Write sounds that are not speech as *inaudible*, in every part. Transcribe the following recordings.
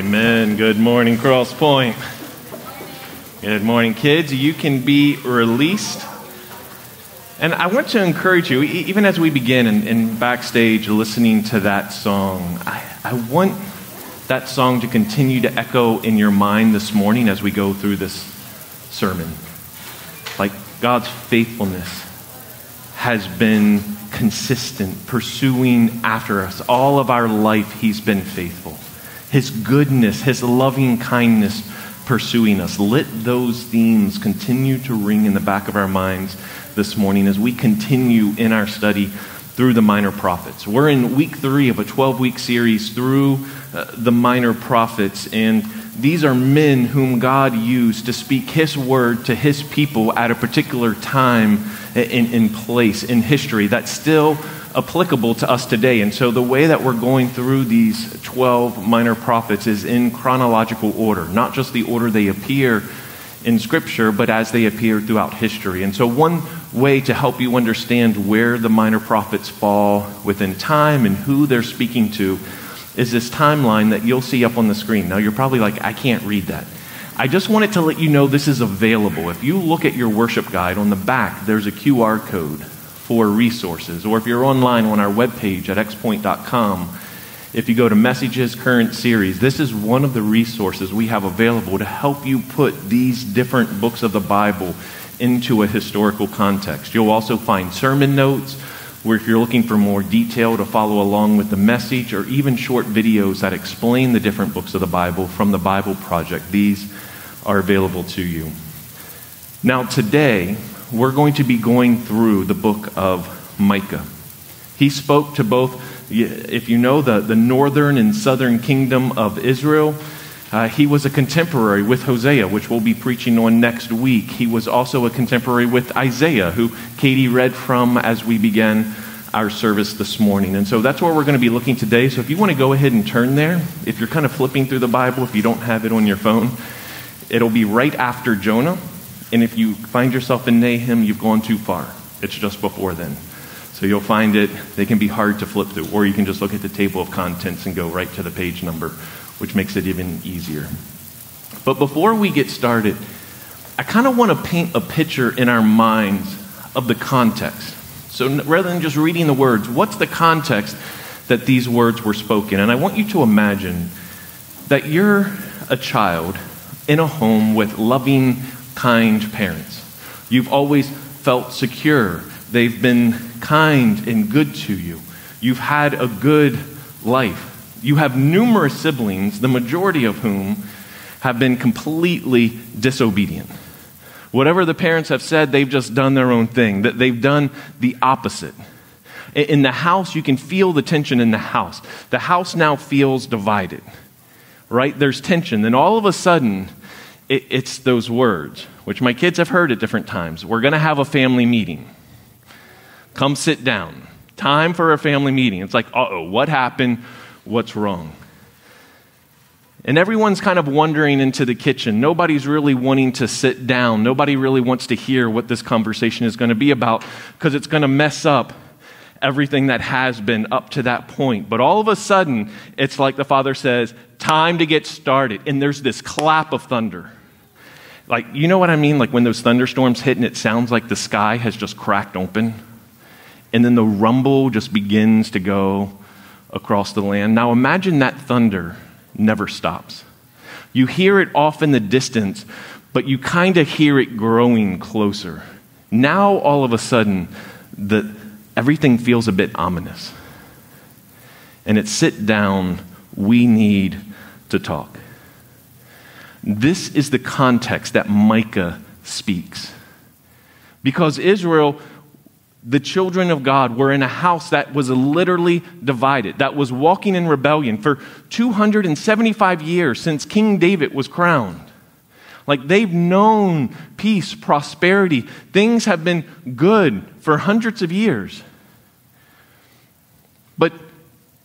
Amen. Good morning, Cross Point. Good morning, kids. You can be released. And I want to encourage you, even as we begin and, backstage listening to that song, I, I want that song to continue to echo in your mind this morning as we go through this sermon. Like God's faithfulness has been consistent, pursuing after us. All of our life, He's been faithful. His goodness, His loving kindness pursuing us. Let those themes continue to ring in the back of our minds this morning as we continue in our study through the minor prophets. We're in week three of a 12 week series through uh, the minor prophets, and these are men whom God used to speak His word to His people at a particular time in place in history that still applicable to us today. And so the way that we're going through these 12 minor prophets is in chronological order, not just the order they appear in Scripture, but as they appear throughout history. And so, one way to help you understand where the minor prophets fall within time and who they're speaking to is this timeline that you'll see up on the screen. Now, you're probably like, I can't read that. I just wanted to let you know this is available. If you look at your worship guide on the back, there's a QR code for resources. Or if you're online on our webpage at xpoint.com, if you go to Messages Current Series, this is one of the resources we have available to help you put these different books of the Bible into a historical context. You'll also find sermon notes, where if you're looking for more detail to follow along with the message, or even short videos that explain the different books of the Bible from the Bible Project, these are available to you. Now, today, we're going to be going through the book of Micah. He spoke to both, if you know, the, the northern and southern kingdom of Israel. Uh, he was a contemporary with Hosea, which we'll be preaching on next week. He was also a contemporary with Isaiah, who Katie read from as we began our service this morning. And so that's where we're going to be looking today. So if you want to go ahead and turn there, if you're kind of flipping through the Bible, if you don't have it on your phone, it'll be right after Jonah. And if you find yourself in Nahum, you've gone too far. It's just before then. So you'll find it, they can be hard to flip through. Or you can just look at the table of contents and go right to the page number, which makes it even easier. But before we get started, I kind of want to paint a picture in our minds of the context. So rather than just reading the words, what's the context that these words were spoken? And I want you to imagine that you're a child in a home with loving kind parents. You've always felt secure. They've been kind and good to you. You've had a good life. You have numerous siblings, the majority of whom have been completely disobedient. Whatever the parents have said, they've just done their own thing, that they've done the opposite. In the house, you can feel the tension in the house. The house now feels divided, right? There's tension. Then all of a sudden, it, it's those words, which my kids have heard at different times. We're going to have a family meeting. Come sit down. Time for a family meeting. It's like, uh oh, what happened? What's wrong? And everyone's kind of wandering into the kitchen. Nobody's really wanting to sit down. Nobody really wants to hear what this conversation is going to be about because it's going to mess up everything that has been up to that point. But all of a sudden, it's like the father says, Time to get started. And there's this clap of thunder. Like, you know what I mean? Like when those thunderstorms hit and it sounds like the sky has just cracked open. And then the rumble just begins to go across the land. Now imagine that thunder never stops. You hear it off in the distance, but you kind of hear it growing closer. Now, all of a sudden, the, everything feels a bit ominous. And it's sit down, we need to talk. This is the context that Micah speaks. Because Israel, the children of God, were in a house that was literally divided, that was walking in rebellion for 275 years since King David was crowned. Like they've known peace, prosperity, things have been good for hundreds of years. But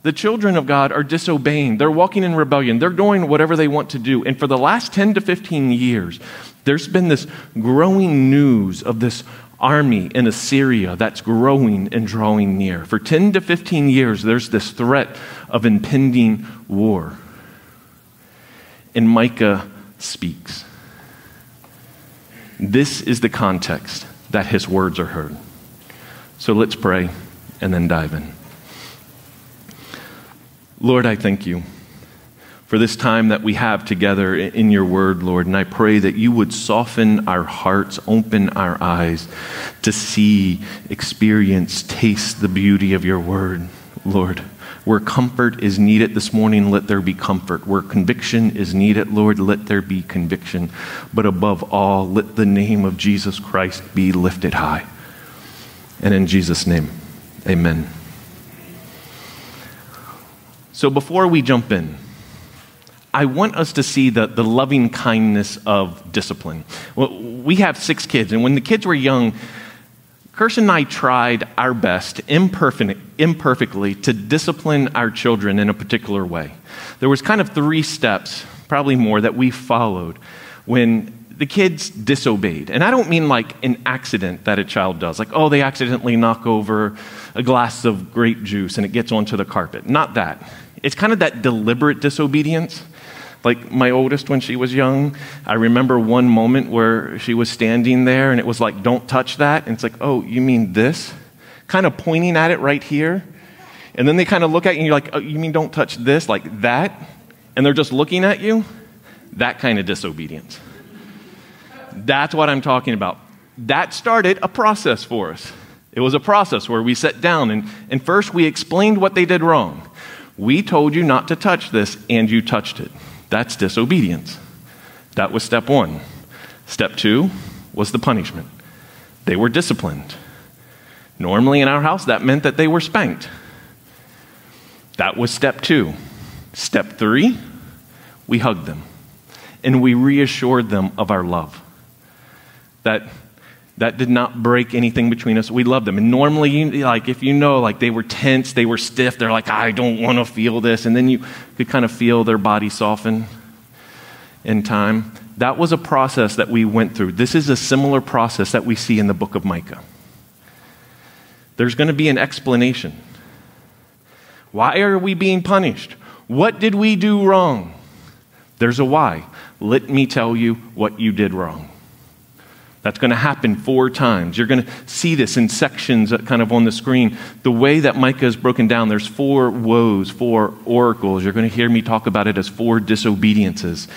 the children of God are disobeying. They're walking in rebellion. They're doing whatever they want to do. And for the last 10 to 15 years, there's been this growing news of this army in Assyria that's growing and drawing near. For 10 to 15 years, there's this threat of impending war. and Micah speaks. This is the context that his words are heard. So let's pray and then dive in. Lord, I thank you for this time that we have together in your word, Lord. And I pray that you would soften our hearts, open our eyes to see, experience, taste the beauty of your word, Lord. Where comfort is needed this morning, let there be comfort. Where conviction is needed, Lord, let there be conviction. But above all, let the name of Jesus Christ be lifted high. And in Jesus' name, amen. So before we jump in, I want us to see the, the loving kindness of discipline. Well, we have six kids, and when the kids were young, Kirsten and I tried our best, imperfect, imperfectly, to discipline our children in a particular way. There was kind of three steps, probably more, that we followed when the kids disobeyed. And I don't mean like an accident that a child does, like, oh, they accidentally knock over a glass of grape juice and it gets onto the carpet. Not that. It's kind of that deliberate disobedience like my oldest, when she was young, I remember one moment where she was standing there and it was like, don't touch that. And it's like, oh, you mean this? Kind of pointing at it right here. And then they kind of look at you and you're like, oh, you mean don't touch this? Like that? And they're just looking at you? That kind of disobedience. That's what I'm talking about. That started a process for us. It was a process where we sat down and, and first we explained what they did wrong. We told you not to touch this, and you touched it. That's disobedience. That was step one. Step two was the punishment. They were disciplined. Normally in our house, that meant that they were spanked. That was step two. Step three, we hugged them and we reassured them of our love. That that did not break anything between us. We loved them. And normally, you, like if you know, like they were tense, they were stiff, they're like, I don't want to feel this. And then you could kind of feel their body soften in time. That was a process that we went through. This is a similar process that we see in the book of Micah. There's going to be an explanation. Why are we being punished? What did we do wrong? There's a why. Let me tell you what you did wrong. That's going to happen four times. You're going to see this in sections uh, kind of on the screen. The way that Micah is broken down, there's four woes, four oracles. You're going to hear me talk about it as four disobediences.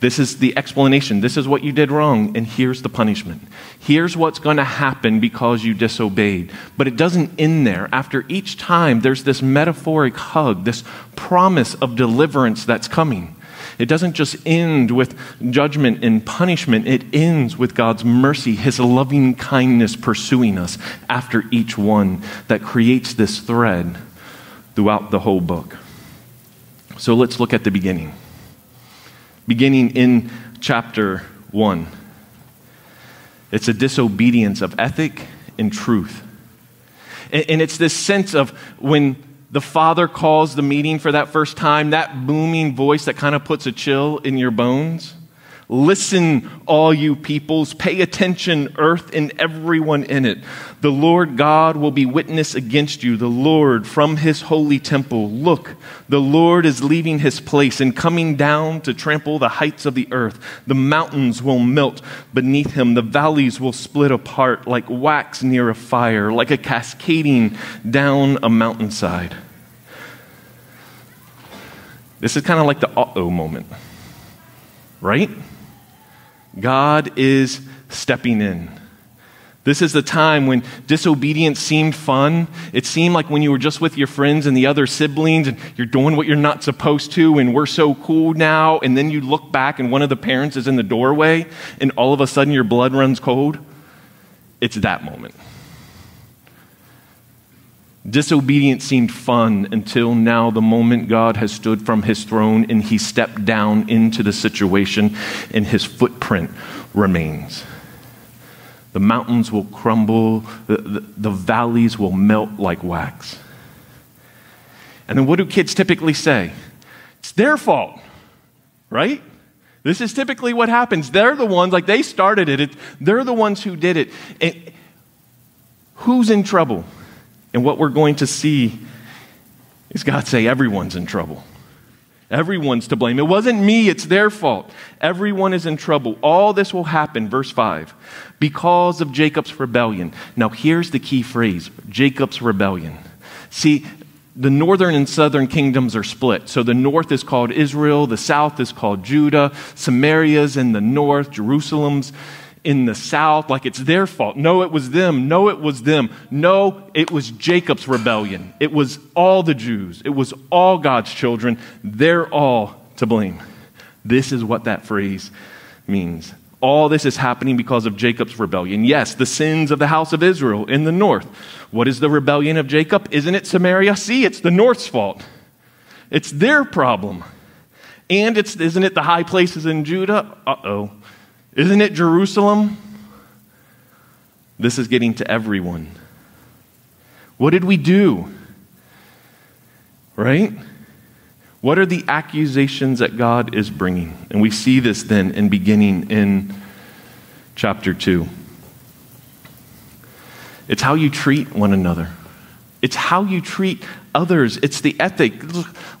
This is the explanation. This is what you did wrong, and here's the punishment. Here's what's going to happen because you disobeyed. But it doesn't end there. After each time, there's this metaphoric hug, this promise of deliverance that's coming. It doesn't just end with judgment and punishment, it ends with God's mercy, His loving kindness pursuing us after each one that creates this thread throughout the whole book. So let's look at the beginning. Beginning in chapter 1. It's a disobedience of ethic and truth. And, it's this sense of when the father calls the meeting for that first time, that booming voice that kind of puts a chill in your bones. Listen, all you peoples, pay attention, earth and everyone in it. The Lord God will be witness against you, the Lord from his holy temple. Look, the Lord is leaving his place and coming down to trample the heights of the earth. The mountains will melt beneath him, the valleys will split apart like wax near a fire, like a cascading down a mountainside. This is kind of like the uh oh moment, right? God is stepping in. This is the time when disobedience seemed fun. It seemed like when you were just with your friends and the other siblings and you're doing what you're not supposed to and we're so cool now. And then you look back and one of the parents is in the doorway and all of a sudden your blood runs cold. It's that moment. Disobedience seemed fun until now, the moment God has stood from his throne and he stepped down into the situation, and his footprint remains. The mountains will crumble, the, the, the, valleys will melt like wax. And then what do kids typically say? It's their fault, right? This is typically what happens. They're the ones, like they started it, it they're the ones who did it. And who's in trouble? And what we're going to see is God say, everyone's in trouble. Everyone's to blame. It wasn't me, it's their fault. Everyone is in trouble. All this will happen, verse 5, because of Jacob's rebellion. Now, here's the key phrase Jacob's rebellion. See, the northern and southern kingdoms are split. So the north is called Israel, the south is called Judah, Samaria's in the north, Jerusalem's in the south, like it's their fault. No, it was them. No, it was them. No, it was Jacob's rebellion. It was all the Jews. It was all God's children. They're all to blame. This is what that phrase means. All this is happening because of Jacob's rebellion. Yes, the sins of the house of Israel in the north. What is the rebellion of Jacob? Isn't it Samaria? See, it's the north's fault. It's their problem. And it's, isn't it the high places in Judah? Uh oh. Isn't it Jerusalem? This is getting to everyone. What did we do? Right? What are the accusations that God is bringing? And we see this then in beginning in chapter 2. It's how you treat one another. It's how you treat others. It's the ethic.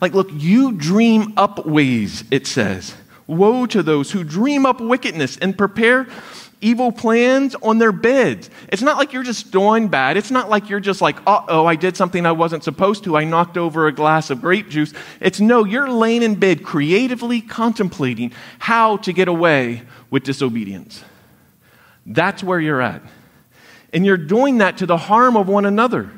Like, look, you dream up ways, it says. Woe to those who dream up wickedness and prepare evil plans on their beds. It's not like you're just doing bad. It's not like you're just like, uh oh, I did something I wasn't supposed to. I knocked over a glass of grape juice. It's no, you're laying in bed creatively contemplating how to get away with disobedience. That's where you're at. And you're doing that to the harm of one another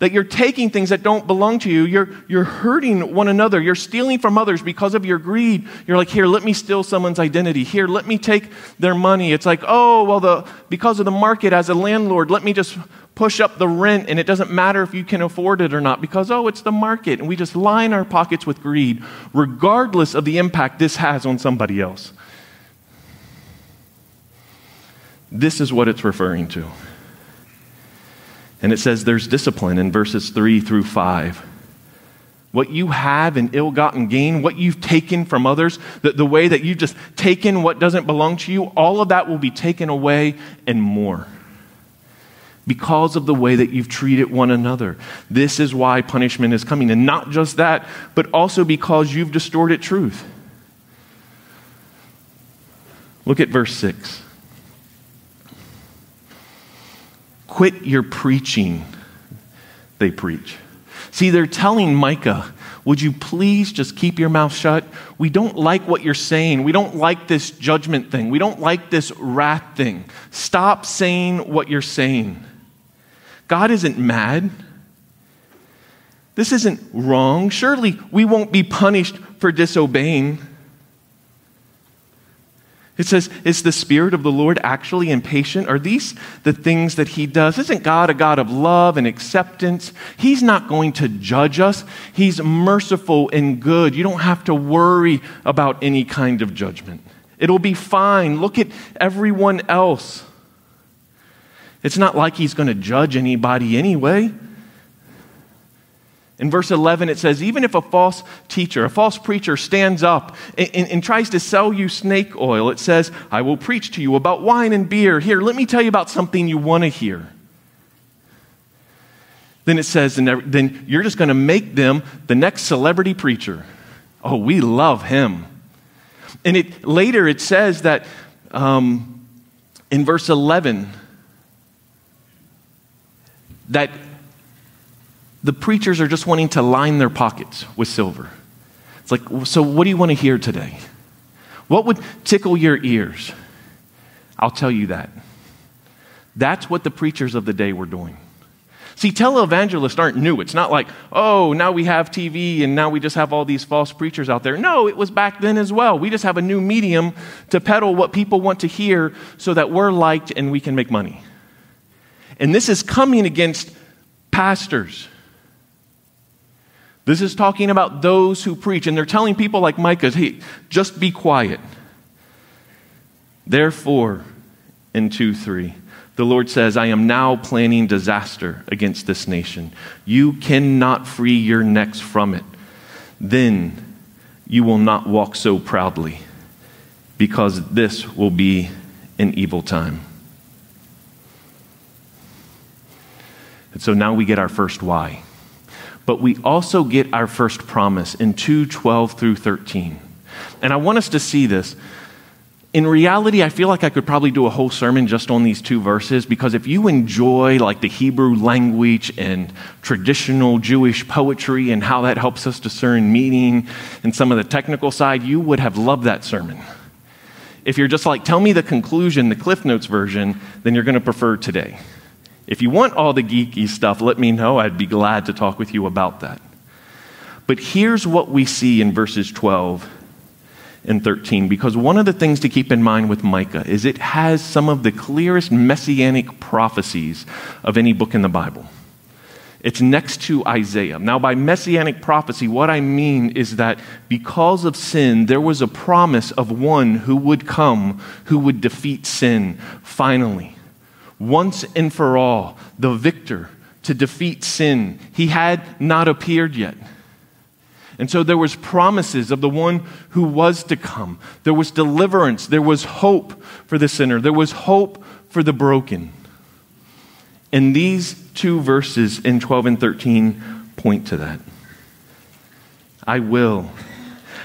that you're taking things that don't belong to you. You're, you're hurting one another. You're stealing from others because of your greed. You're like, here, let me steal someone's identity. Here, let me take their money. It's like, oh, well, the, because of the market as a landlord, let me just push up the rent and it doesn't matter if you can afford it or not because, oh, it's the market. And we just line our pockets with greed, regardless of the impact this has on somebody else. This is what it's referring to. And it says there's discipline in verses 3 through 5. What you have in ill gotten gain, what you've taken from others, the, the way that you've just taken what doesn't belong to you, all of that will be taken away and more because of the way that you've treated one another. This is why punishment is coming. And not just that, but also because you've distorted truth. Look at verse 6. Quit your preaching, they preach. See, they're telling Micah, would you please just keep your mouth shut? We don't like what you're saying. We don't like this judgment thing. We don't like this wrath thing. Stop saying what you're saying. God isn't mad. This isn't wrong. Surely we won't be punished for disobeying. It says, Is the Spirit of the Lord actually impatient? Are these the things that He does? Isn't God a God of love and acceptance? He's not going to judge us, He's merciful and good. You don't have to worry about any kind of judgment. It'll be fine. Look at everyone else. It's not like He's going to judge anybody anyway. In verse 11, it says, Even if a false teacher, a false preacher stands up and, and, and, tries to sell you snake oil, it says, I will preach to you about wine and beer. Here, let me tell you about something you want to hear. Then it says, and then you're just going to make them the next celebrity preacher. Oh, we love him. And it, later it says that um, in verse 11, that the preachers are just wanting to line their pockets with silver. It's like, so what do you want to hear today? What would tickle your ears? I'll tell you that. That's what the preachers of the day were doing. See, televangelists aren't new. It's not like, oh, now we have TV and now we just have all these false preachers out there. No, it was back then as well. We just have a new medium to peddle what people want to hear so that we're liked and we can make money. And this is coming against pastors this is talking about those who preach, and they're telling people like Micah, hey, just be quiet. Therefore, in 2 3, the Lord says, I am now planning disaster against this nation. You cannot free your necks from it. Then you will not walk so proudly, because this will be an evil time. And so now we get our first why. But we also get our first promise in 2 12 through 13. And I want us to see this. In reality, I feel like I could probably do a whole sermon just on these two verses because if you enjoy like the Hebrew language and traditional Jewish poetry and how that helps us discern meaning and some of the technical side, you would have loved that sermon. If you're just like, tell me the conclusion, the Cliff Notes version, then you're going to prefer today. If you want all the geeky stuff, let me know. I'd be glad to talk with you about that. But here's what we see in verses 12 and 13, because one of the things to keep in mind with Micah is it has some of the clearest messianic prophecies of any book in the Bible. It's next to Isaiah. Now, by messianic prophecy, what I mean is that because of sin, there was a promise of one who would come who would defeat sin finally. Once and for all, the victor to defeat sin. He had not appeared yet. And so there was promises of the one who was to come. There was deliverance, there was hope for the sinner, there was hope for the broken. And these two verses in 12 and 13 point to that. I will.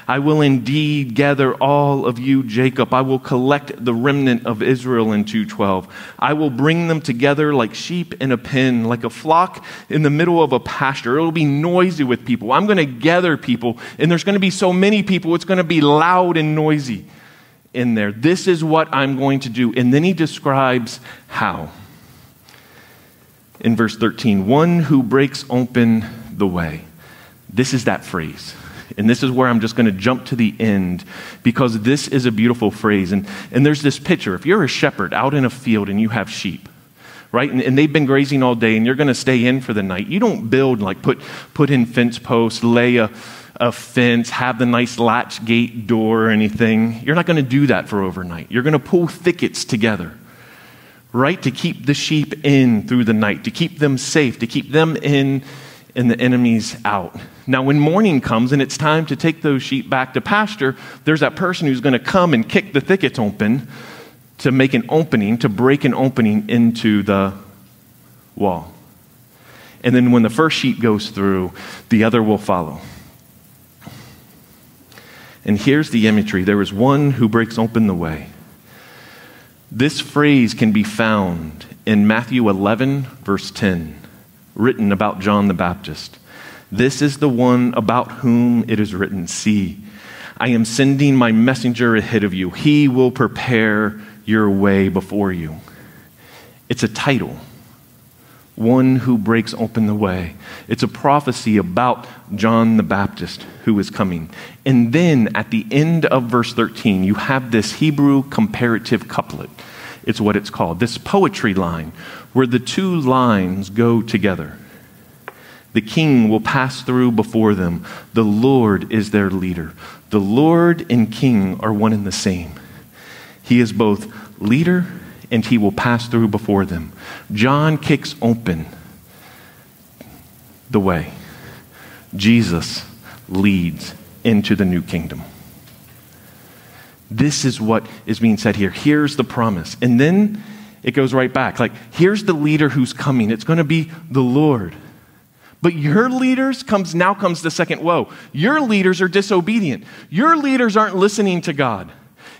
I will indeed gather all of you, Jacob. I will collect the remnant of Israel in 212. I will bring them together like sheep in a pen, like a flock in the middle of a pasture. It'll be noisy with people. I'm going to gather people, and there's going to be so many people, it's going to be loud and noisy in there. This is what I'm going to do. And then he describes how in verse 13 one who breaks open the way. This is that phrase. And this is where I'm just going to jump to the end because this is a beautiful phrase. And, and there's this picture. If you're a shepherd out in a field and you have sheep, right? And, and, they've been grazing all day and you're going to stay in for the night. You don't build, like put, put in fence posts, lay a, a fence, have the nice latch gate door or anything. You're not going to do that for overnight. You're going to pull thickets together right? To keep the sheep in through the night, to keep them safe, to keep them in and the enemies out. Now, when morning comes and it's time to take those sheep back to pasture, there's that person who's going to come and kick the thickets open to make an opening, to break an opening into the wall. And then when the first sheep goes through, the other will follow. And here's the imagery there is one who breaks open the way. This phrase can be found in Matthew 11, verse 10, written about John the Baptist. This is the one about whom it is written See, I am sending my messenger ahead of you. He will prepare your way before you. It's a title, one who breaks open the way. It's a prophecy about John the Baptist who is coming. And then at the end of verse 13, you have this Hebrew comparative couplet. It's what it's called. This poetry line where the two lines go together. The king will pass through before them. The Lord is their leader. The Lord and king are one and the same. He is both leader and he will pass through before them. John kicks open the way. Jesus leads into the new kingdom. This is what is being said here. Here's the promise. And then it goes right back. Like, here's the leader who's coming. It's going to be the Lord. But your leaders comes now comes the second woe. Your leaders are disobedient. Your leaders aren't listening to God.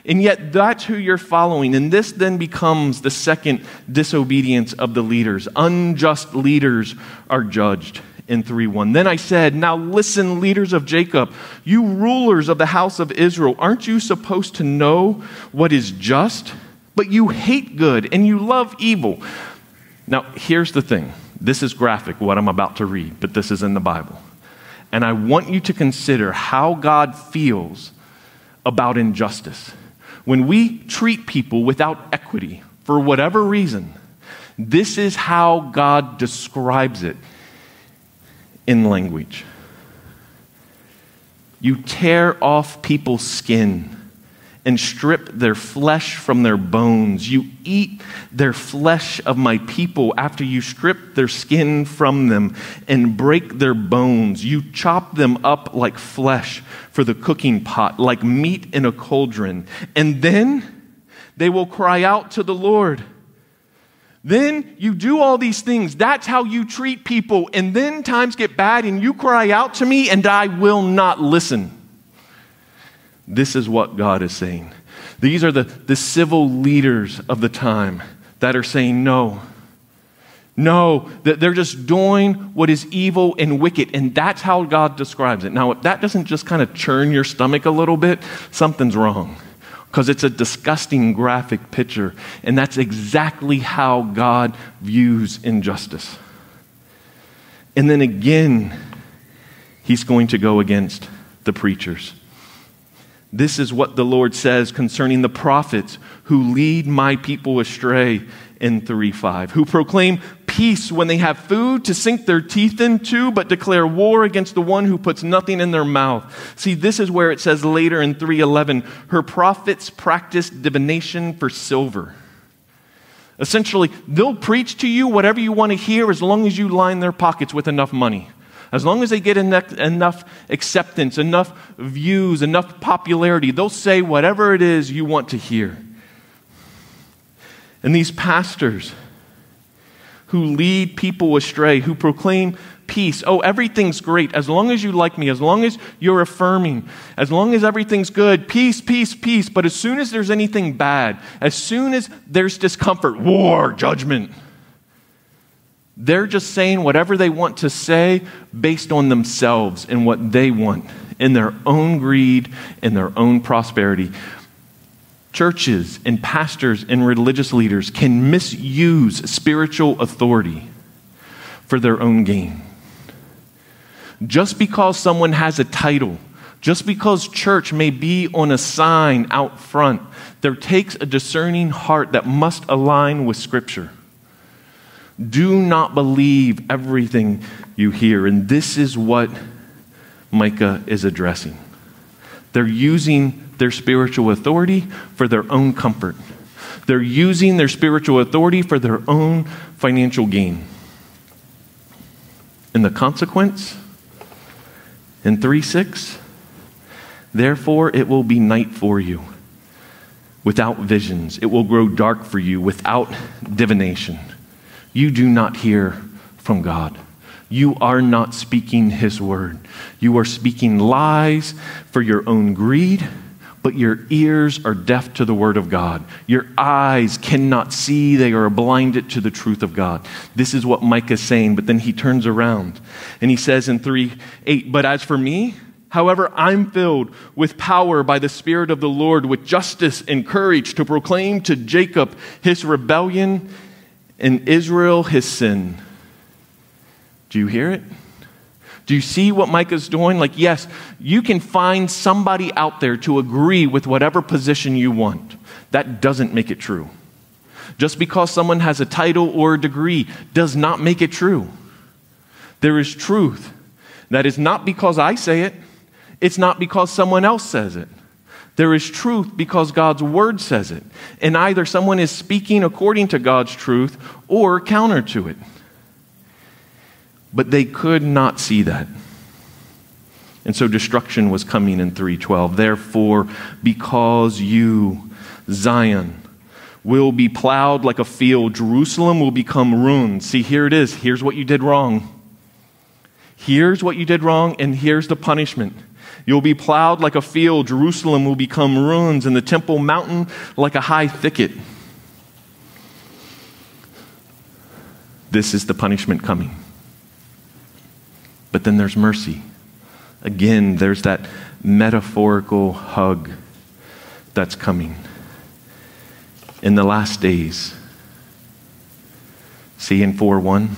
And yet that's who you're following. And this then becomes the second disobedience of the leaders. Unjust leaders are judged in 3 1. Then I said, Now listen, leaders of Jacob, you rulers of the house of Israel, aren't you supposed to know what is just? But you hate good and you love evil. Now, here's the thing this is graphic, what I'm about to read, but this is in the Bible. And I want you to consider how God feels about injustice. When we treat people without equity, for whatever reason, this is how God describes it in language. You tear off people's skin and strip their flesh from their bones. You eat their flesh of my people after you strip their skin from them and break their bones. You chop them up like flesh for the cooking pot, like meat in a cauldron. And then they will cry out to the Lord Then you do all these things. That's how you treat people. And then times get bad and you cry out to me and I will not listen. This is what God is saying. These are the, the civil leaders of the time that are saying no. No, that they're just doing what is evil and wicked. And that's how God describes it. Now, if that doesn't just kind of churn your stomach a little bit, something's wrong. Because it's a disgusting graphic picture. And that's exactly how God views injustice. And then again, he's going to go against the preachers. This is what the Lord says concerning the prophets who lead my people astray in 3 5, who proclaim peace when they have food to sink their teeth into, but declare war against the one who puts nothing in their mouth. See, this is where it says later in 311, her prophets practice divination for silver. Essentially, they'll preach to you whatever you want to hear as long as you line their pockets with enough money. As long as they get enough acceptance, enough views, enough popularity, they'll say whatever it is you want to hear. And these pastors who lead people astray, who proclaim peace. Oh, everything's great as long as you like me, as long as you're affirming, as long as everything's good. Peace, peace, peace. But as soon as there's anything bad, as soon as there's discomfort, war, judgment, they're just saying whatever they want to say based on themselves and what they want in their own greed and their own prosperity. Churches and pastors and religious leaders can misuse spiritual authority for their own gain. Just because someone has a title, just because church may be on a sign out front, there takes a discerning heart that must align with Scripture. Do not believe everything you hear. And this is what Micah is addressing. They're using their spiritual authority for their own comfort, they're using their spiritual authority for their own financial gain. And the consequence in 3 6 Therefore, it will be night for you without visions. It will grow dark for you without divination you do not hear from God. You are not speaking His word. You are speaking lies for your own greed, but your ears are deaf to the word of God. Your eyes cannot see, they are blinded to the truth of God. This is what Micah is saying, but then he turns around and he says in 3 8, But as for me, However, I'm filled with power by the Spirit of the Lord, with justice and courage to proclaim to Jacob his rebellion in Israel his sin. Do you hear it? Do you see what Micah's doing? Like, yes, you can find somebody out there to agree with whatever position you want. That doesn't make it true. Just because someone has a title or a degree does not make it true. There is truth. That is not because I say it, it's not because someone else says it. There is truth because God's word says it. And either someone is speaking according to God's truth or counter to it. But they could not see that. And so destruction was coming in 312. Therefore, because you, Zion, will be plowed like a field, Jerusalem will become ruined. See, here it is. Here's what you did wrong. Here's what you did wrong, and here's the punishment. You'll be plowed like a field. Jerusalem will become ruins, and the temple mountain like a high thicket. This is the punishment coming. But then there's mercy. Again, there's that metaphorical hug that's coming. In the last days, see in 4 1.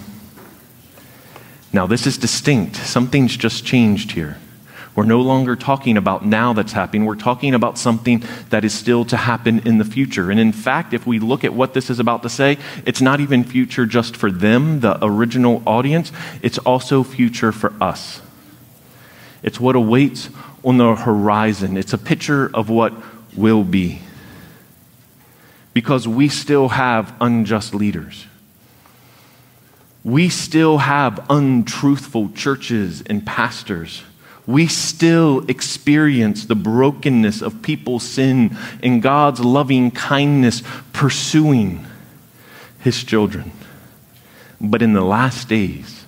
Now, this is distinct. Something's just changed here. We're no longer talking about now that's happening. We're talking about something that is still to happen in the future. And in fact, if we look at what this is about to say, it's not even future just for them, the original audience, it's also future for us. It's what awaits on the horizon, it's a picture of what will be. Because we still have unjust leaders. We still have untruthful churches and pastors we still experience the brokenness of people's sin and God's loving kindness pursuing his children. But in the last days,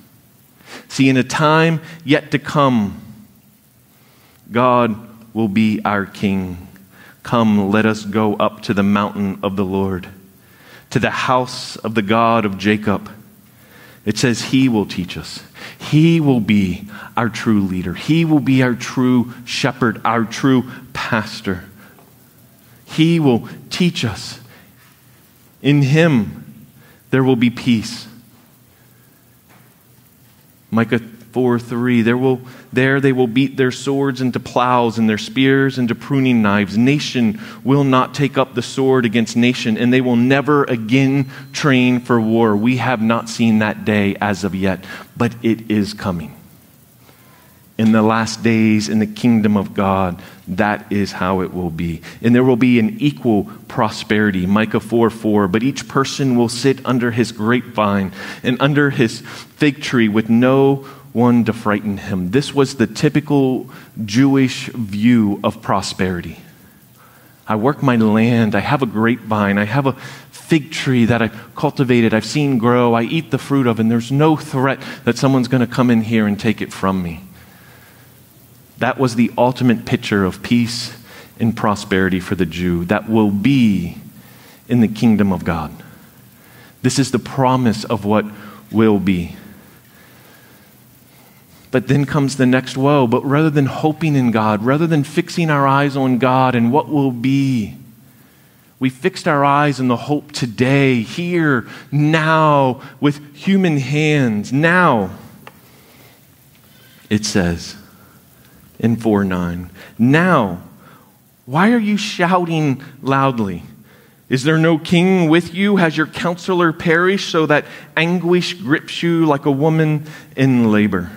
see, in a time yet to come, God will be our King. Come, let us go up to the mountain of the Lord, to the house of the God of Jacob. It says, He will teach us. He will be our true leader. He will be our true shepherd, our true pastor. He will teach us. In Him, there will be peace. Micah 4 3. There, will, there they will beat their swords into plows and their spears into pruning knives. Nation will not take up the sword against nation, and they will never again train for war. We have not seen that day as of yet, but it is coming. In the last days, in the kingdom of God, that is how it will be. And there will be an equal prosperity. Micah 4 4. But each person will sit under his grapevine and under his fig tree with no one to frighten him. This was the typical Jewish view of prosperity. I work my land, I have a grapevine, I have a fig tree that I cultivated, I've seen grow, I eat the fruit of, and there's no threat that someone's going to come in here and take it from me. That was the ultimate picture of peace and prosperity for the Jew that will be in the kingdom of God. This is the promise of what will be. But then comes the next woe. But rather than hoping in God, rather than fixing our eyes on God and what will be, we fixed our eyes on the hope today, here, now, with human hands. Now, it says in 4 9, now, why are you shouting loudly? Is there no king with you? Has your counselor perished so that anguish grips you like a woman in labor?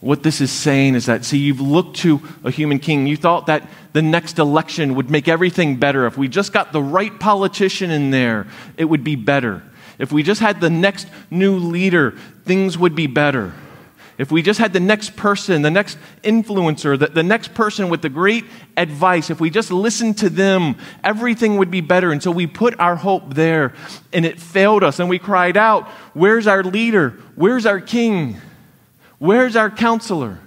What this is saying is that, see, you've looked to a human king. You thought that the next election would make everything better. If we just got the right politician in there, it would be better. If we just had the next new leader, things would be better. If we just had the next person, the next influencer, the, the next person with the great advice, if we just listened to them, everything would be better. And so we put our hope there, and it failed us. And we cried out, Where's our leader? Where's our king? Where's our counselor?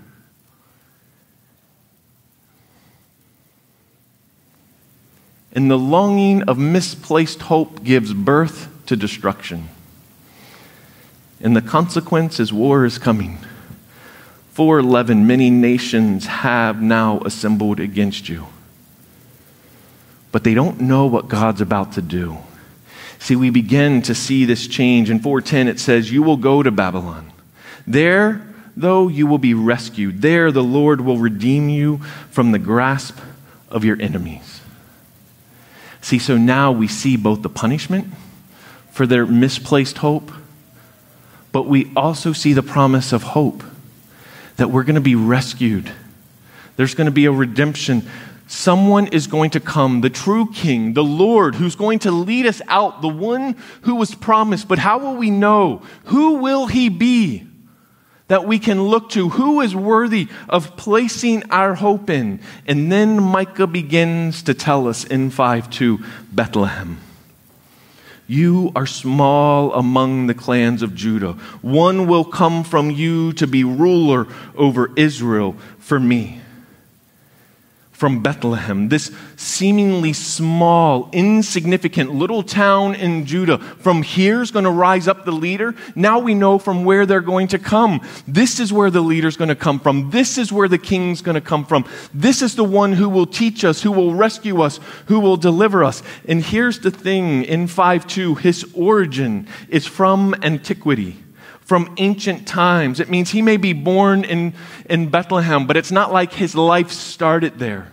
And the longing of misplaced hope gives birth to destruction. And the consequence is war is coming. 411 Many nations have now assembled against you. But they don't know what God's about to do. See, we begin to see this change. In 410, it says, You will go to Babylon. There, though you will be rescued. There the Lord will redeem you from the grasp of your enemies. See, so now we see both the punishment for their misplaced hope, but we also see the promise of hope that we're going to be rescued. There's going to be a redemption. Someone is going to come, the true King, the Lord, who's going to lead us out, the one who was promised. But how will we know? Who will he be? That we can look to who is worthy of placing our hope in. And then Micah begins to tell us in 5 2 Bethlehem. You are small among the clans of Judah. One will come from you to be ruler over Israel for me from Bethlehem, this seemingly small, insignificant little town in Judah. From here is going to rise up the leader. Now we know from where they're going to come. This is where the leader's going to come from. This is where the king's going to come from. This is the one who will teach us, who will rescue us, who will deliver us. And here's the thing in 5 2 his origin is from antiquity from ancient times. It means he may be born in, in Bethlehem, but it's not like his life started there.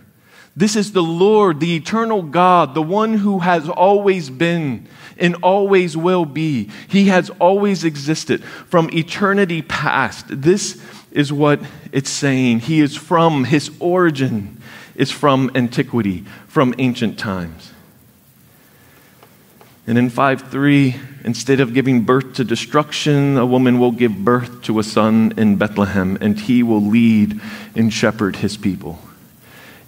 This is the Lord, the eternal God, the one who has always been and always will be. He has always existed from eternity past. This is what it's saying. He is from, his origin is from antiquity, from ancient times. And in 5 3, instead of giving birth to destruction, a woman will give birth to a son in Bethlehem, and he will lead and shepherd his people.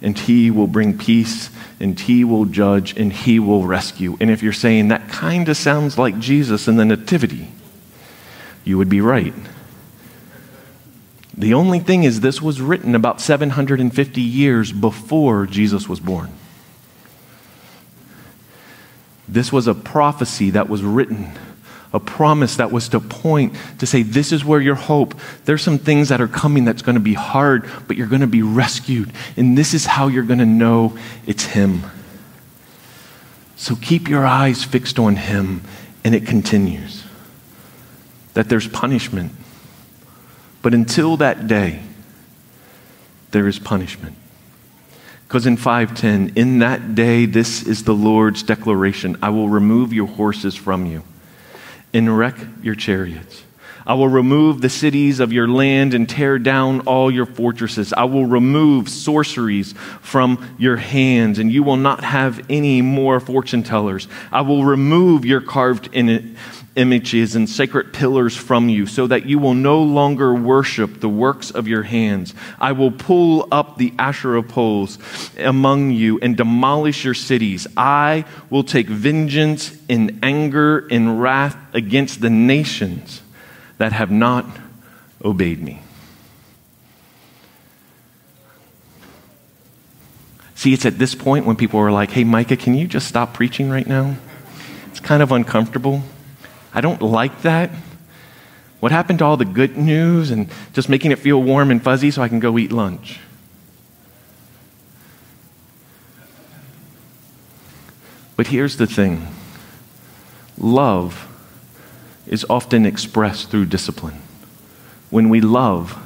and he will bring peace, and he will judge, and he will rescue. And if you're saying that kind of sounds like Jesus in the Nativity, you would be right. The only thing is, this was written about 750 years before Jesus was born. This was a prophecy that was written, a promise that was to point to say, This is where your hope. There's some things that are coming that's going to be hard, but you're going to be rescued. And this is how you're going to know it's Him. So keep your eyes fixed on Him, and it continues that there's punishment but until that day, there is punishment. Because in 510, in that day, this is the Lord's declaration I will remove your horses from you and wreck your chariots. I will remove the cities of your land and tear down all your fortresses. I will remove sorceries from your hands, and you will not have any more fortune tellers. I will remove your carved images and sacred pillars from you, so that you will no longer worship the works of your hands. I will pull up the Asherah poles among you and demolish your cities. I will take vengeance in anger and wrath against the nations that have not obeyed me. See, it's at this point when people are like, hey, Micah, can you just stop preaching right now? It's kind of uncomfortable. I don't like that. What happened to all the good news and just making it feel warm and fuzzy so I can go eat lunch? But here's the thing love is often expressed through discipline. When we love,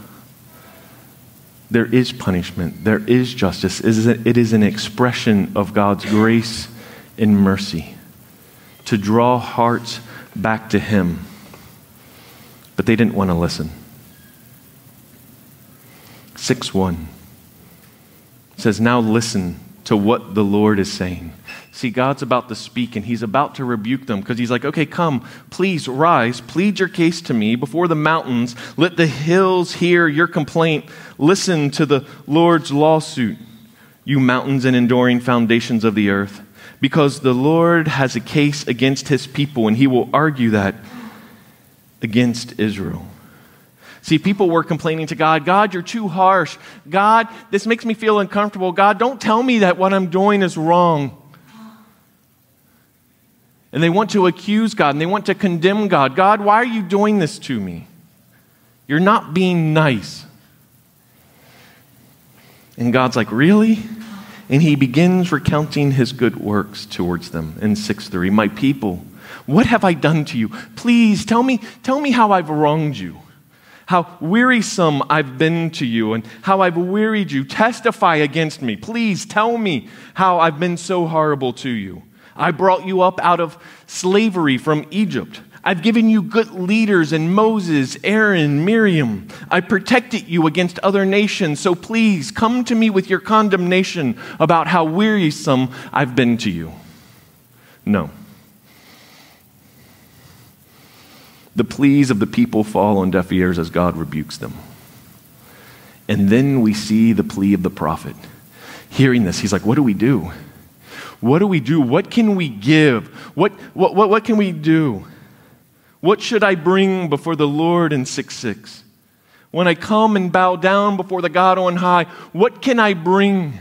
there is punishment, there is justice. It is an expression of God's grace and mercy to draw hearts back to Him. But they didn't want to listen. 6 1 says, Now listen to what the Lord is saying. See, God's about to speak and he's about to rebuke them because he's like, okay, come, please rise, plead your case to me before the mountains. Let the hills hear your complaint. Listen to the Lord's lawsuit, you mountains and enduring foundations of the earth because the Lord has a case against his people, and he will argue that against Israel. See, people were complaining to God, God, you're too harsh. God, this makes me feel uncomfortable. God, don't tell me that what I'm doing is wrong. And they want to accuse God and they want to condemn God. God, why are you doing this to me? You're not being nice. And God's like, Really? And he begins recounting his good works towards them in 6 3. My people, what have I done to you? Please tell me, tell me how I've wronged you, how wearisome I've been to you, and how I've wearied you. Testify against me. Please tell me how I've been so horrible to you. I brought you up out of slavery from Egypt. I've given you good leaders in Moses, Aaron, Miriam. I protected you against other nations. So please come to me with your condemnation about how wearisome I've been to you. No. The pleas of the people fall on deaf ears as God rebukes them. And then we see the plea of the prophet. Hearing this, he's like, What do we do? What do we do? What can we give? What, what, what, what can we do? What should I bring before the Lord in 6 6? When I come and bow down before the God on high, what can I bring?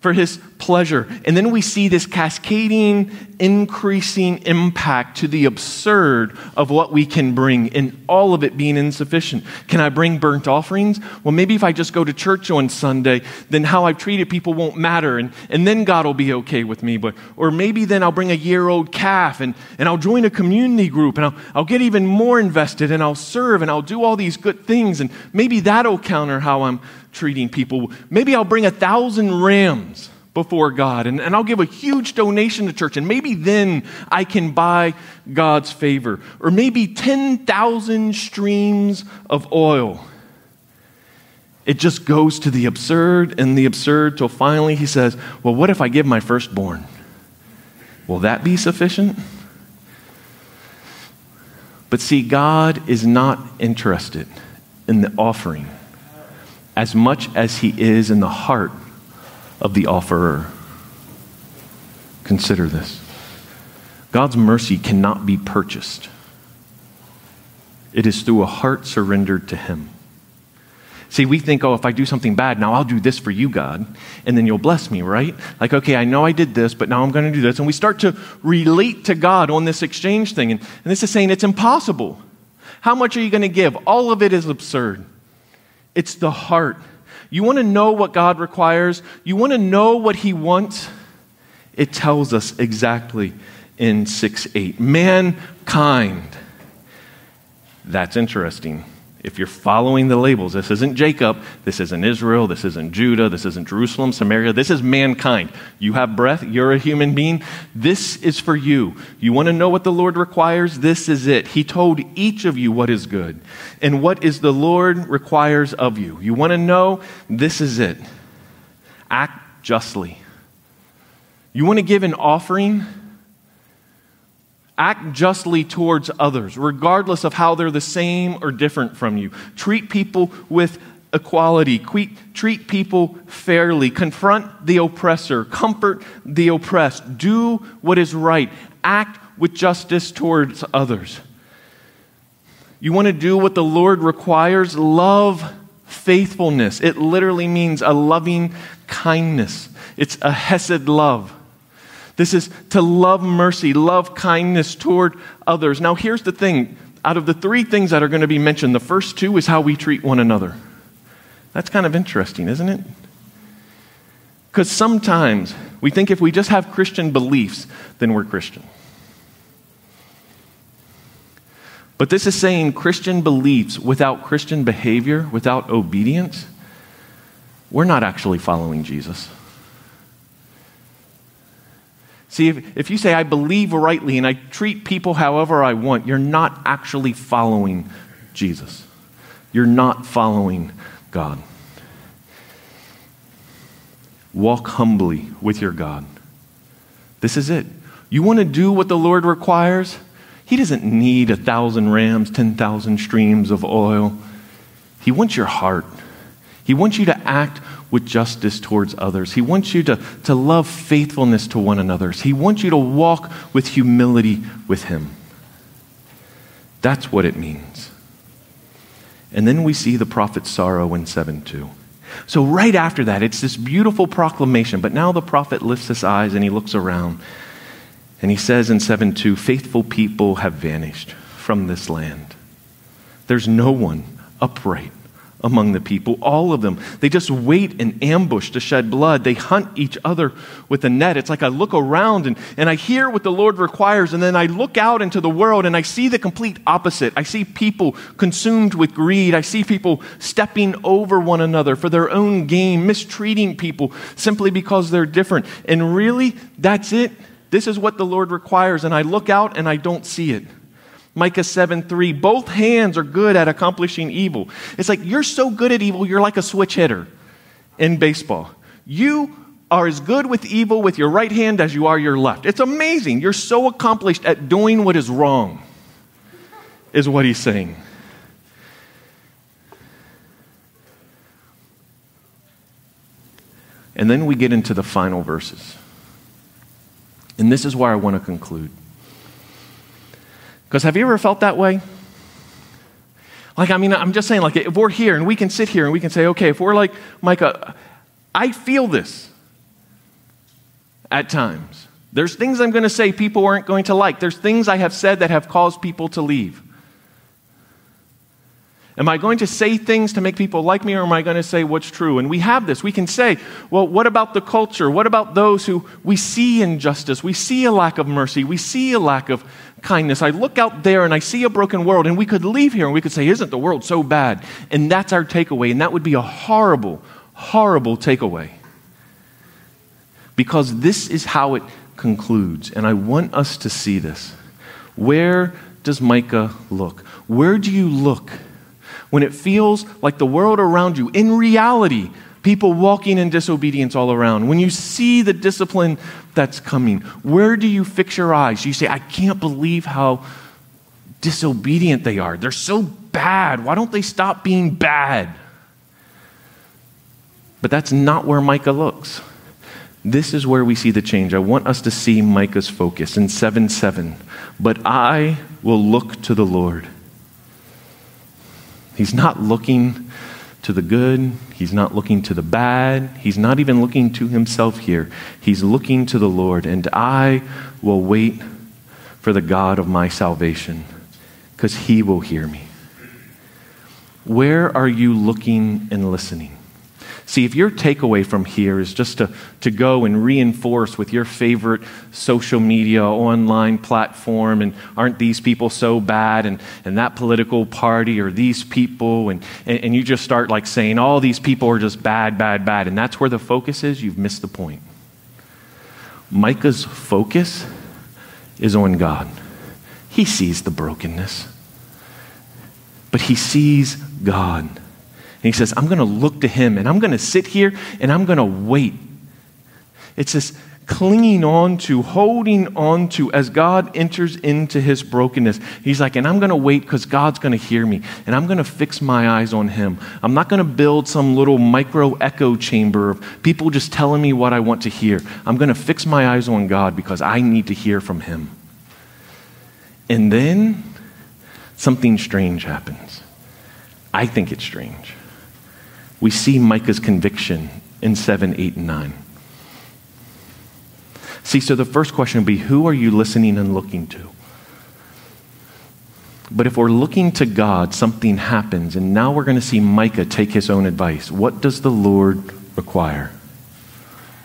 for his pleasure. And then we see this cascading, increasing impact to the absurd of what we can bring, and all of it being insufficient. Can I bring burnt offerings? Well, maybe if I just go to church on Sunday, then how I've treated people won't matter, and, and then God will be okay with me. But, or maybe then I'll bring a year old calf, and, and I'll join a community group, and I'll, I'll get even more invested, and I'll serve, and I'll do all these good things, and maybe that'll counter how I'm treating people. Maybe I'll bring a thousand rams before God and, and I'll give a huge donation to church, and maybe then I can buy God's favor. Or maybe 10,000 streams of oil. It just goes to the absurd and the absurd till finally he says, Well, what if I give my firstborn? Will that be sufficient? But see, God is not interested in the offering as much as he is in the heart of the offerer. Consider this God's mercy cannot be purchased, it is through a heart surrendered to Him. See, we think, oh, if I do something bad, now I'll do this for you, God, and then you'll bless me, right? Like, okay, I know I did this, but now I'm going to do this. And we start to relate to God on this exchange thing. And, and this is saying it's impossible. How much are you going to give? All of it is absurd. It's the heart. You want to know what God requires? You want to know what He wants? It tells us exactly in 6 8. Mankind. That's interesting if you're following the labels, this isn't Jacob, this isn't Israel, this isn't Judah, this isn't Jerusalem, Samaria, this is mankind. You have breath, you're a human being. This is for you. You want to know what the Lord requires? This is it. He told each of you what is good and what is the Lord requires of you. You want to know? This is it. Act justly. You want to give an offering? Act justly towards others, regardless of how they're the same or different from you. Treat people with equality. Treat people fairly. Confront the oppressor. Comfort the oppressed. Do what is right. Act with justice towards others. You want to do what the Lord requires? Love faithfulness. It literally means a loving kindness, it's a Hesed love. This is to love mercy, love kindness toward others. Now, here's the thing out of the three things that are going to be mentioned, the first two is how we treat one another. That's kind of interesting, isn't it? Because sometimes we think if we just have Christian beliefs, then we're Christian. But this is saying Christian beliefs without Christian behavior, without obedience, we're not actually following Jesus. See, if, if you say, I believe rightly and I treat people however I want, you're not actually following Jesus. You're not following God. Walk humbly with your God. This is it. You want to do what the Lord requires? He doesn't need a thousand rams, 10,000 streams of oil. He wants your heart. He wants you to act with justice towards others. He wants you to, to love faithfulness to one another. He wants you to walk with humility with Him. That's what it means. And then we see the prophet's sorrow in 7 2. So, right after that, it's this beautiful proclamation. But now the prophet lifts his eyes and he looks around. And he says in 7 2, faithful people have vanished from this land. There's no one upright among the people, all of them. They just wait in ambush to shed blood. They hunt each other with a net. It's like I look around and, and I hear what the Lord requires, and then I look out into the world and I see the complete opposite. I see people consumed with greed. I see people stepping over one another for their own gain, mistreating people simply because they're different. And really, that's it. This is what the Lord requires. And I look out and I don't see it. Micah 7 3. Both hands are good at accomplishing evil. It's like you're so good at evil, you're like a switch hitter in baseball. You are as good with evil with your right hand as you are your left. It's amazing. You're so accomplished at doing what is wrong, is what he's saying. And then we get into the final verses. And this is where I want to conclude. Because have you ever felt that way? Like, I mean, I'm just saying, like, if we're here and we can sit here and we can say, okay, if we're like Micah, I feel this at times. There's things I'm going to say people aren't going to like. There's things I have said that have caused people to leave. Am I going to say things to make people like me, or am I going to say what's true? And we have this. We can say, well, what about the culture? What about those who we see injustice? We see a lack of mercy. We see a lack of kindness. I look out there and I see a broken world, and we could leave here and we could say, isn't the world so bad? And that's our takeaway. And that would be a horrible, horrible takeaway. Because this is how it concludes. And I want us to see this. Where does Micah look? Where do you look? When it feels like the world around you, in reality, people walking in disobedience all around, when you see the discipline that's coming, where do you fix your eyes? You say, I can't believe how disobedient they are. They're so bad. Why don't they stop being bad? But that's not where Micah looks. This is where we see the change. I want us to see Micah's focus in 7 7. But I will look to the Lord. He's not looking to the good, he's not looking to the bad, he's not even looking to himself here. He's looking to the Lord, and I will wait for the God of my salvation because he will hear me. Where are you looking and listening? See, if your takeaway from here is just to, to go and reinforce with your favorite social media online platform, and aren't these people so bad, and, and that political party, or these people, and, and, and you just start like saying all these people are just bad, bad, bad, and that's where the focus is, you've missed the point. Micah's focus is on God. He sees the brokenness, but he sees God. And he says, I'm going to look to him and I'm going to sit here and I'm going to wait. It's this clinging on to, holding on to as God enters into his brokenness. He's like, and I'm going to wait because God's going to hear me and I'm going to fix my eyes on him. I'm not going to build some little micro echo chamber of people just telling me what I want to hear. I'm going to fix my eyes on God because I need to hear from him. And then something strange happens. I think it's strange we see Micah's conviction in 7, 8, and 9. See, so the first question would be who are you listening and looking to? But if we're looking to God, something happens, and now we're going to see Micah take his own advice. What does the Lord require?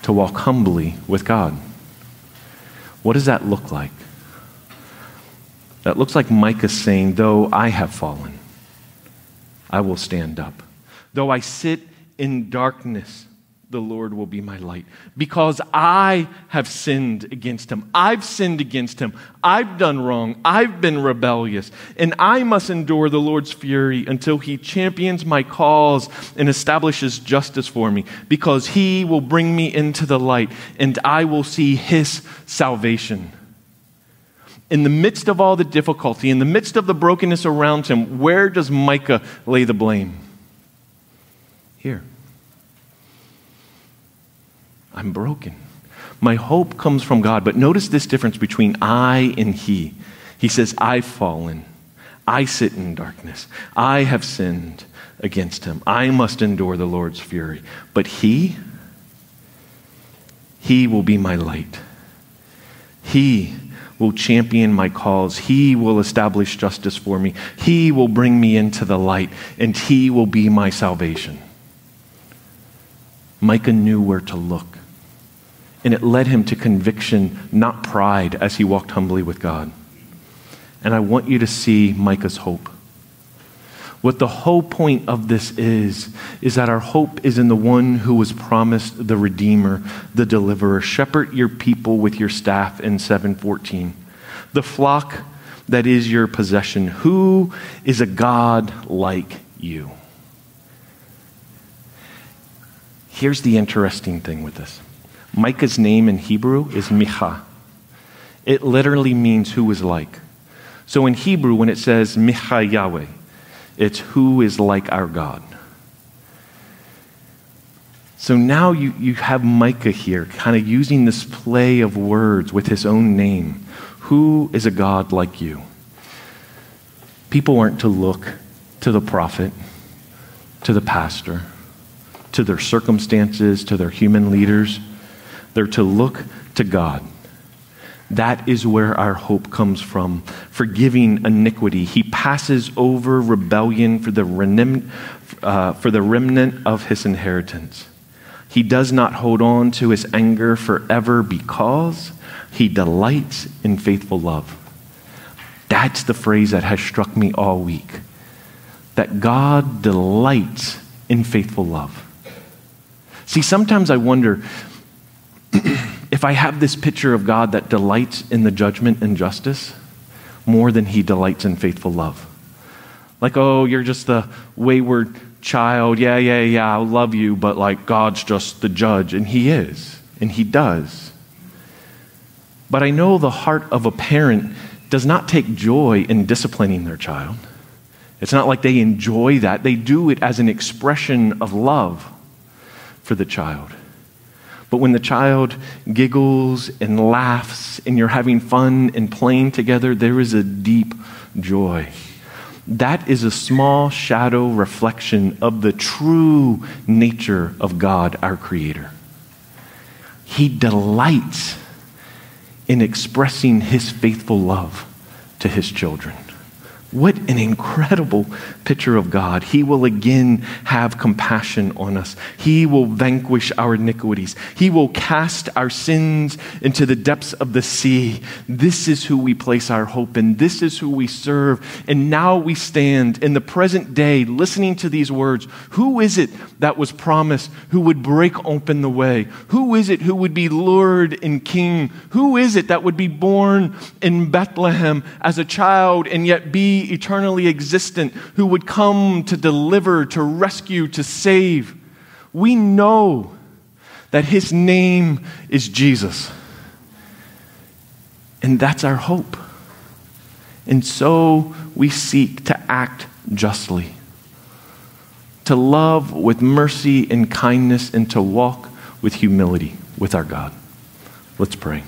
To walk humbly with God. What does that look like? That looks like Micah saying, Though I have fallen, I will stand up. Though I sit in darkness, the Lord will be my light. Because I have sinned against him. I've sinned against him. I've done wrong. I've been rebellious. And I must endure the Lord's fury until he champions my cause and establishes justice for me. Because he will bring me into the light and I will see his salvation. In the midst of all the difficulty, in the midst of the brokenness around him, where does Micah lay the blame? Here. I'm broken. My hope comes from God. But notice this difference between I and He. He says, I've fallen. I sit in darkness. I have sinned against Him. I must endure the Lord's fury. But He, He will be my light. He will champion my cause. He will establish justice for me. He will bring me into the light, and He will be my salvation. Micah knew where to look. And it led him to conviction, not pride, as he walked humbly with God. And I want you to see Micah's hope. What the whole point of this is, is that our hope is in the one who was promised the Redeemer, the Deliverer. Shepherd your people with your staff in 714. The flock that is your possession. Who is a God like you? Here's the interesting thing with this Micah's name in Hebrew is Micha. It literally means who is like. So in Hebrew, when it says Micha Yahweh, it's who is like our God. So now you, you have Micah here, kind of using this play of words with his own name. Who is a God like you? People aren't to look to the prophet, to the pastor, to their circumstances, to their human leaders. They're to look to God. That is where our hope comes from. Forgiving iniquity. He passes over rebellion for the, remnant, uh, for the remnant of his inheritance. He does not hold on to his anger forever because he delights in faithful love. That's the phrase that has struck me all week. That God delights in faithful love. See, sometimes I wonder *clears throat* if I have this picture of God that delights in the judgment and justice more than he delights in faithful love. Like, oh, you're just the wayward child. Yeah, yeah, yeah, I love you, but like God's just the judge. And he is, and he does. But I know the heart of a parent does not take joy in disciplining their child. It's not like they enjoy that, they do it as an expression of love for the child. But when the child giggles and laughs and you're having fun and playing together, there is a deep joy. That is a small shadow reflection of the true nature of God, our Creator. He delights in expressing His faithful love to His children. What an incredible picture of God. He will again have compassion on us. He will vanquish our iniquities. He will cast our sins into the depths of the sea. This is who we place our hope in. This is who we serve. And now we stand in the present day listening to these words. Who is it that was promised who would break open the way? Who is it who would be Lord and King? Who is it that would be born in Bethlehem as a child and yet eternally existent, who would come to deliver, to rescue, to save. We know that his name is Jesus. And that's our hope. And so we seek to act justly, to love with mercy and kindness, and to walk with humility with our God. Let's pray.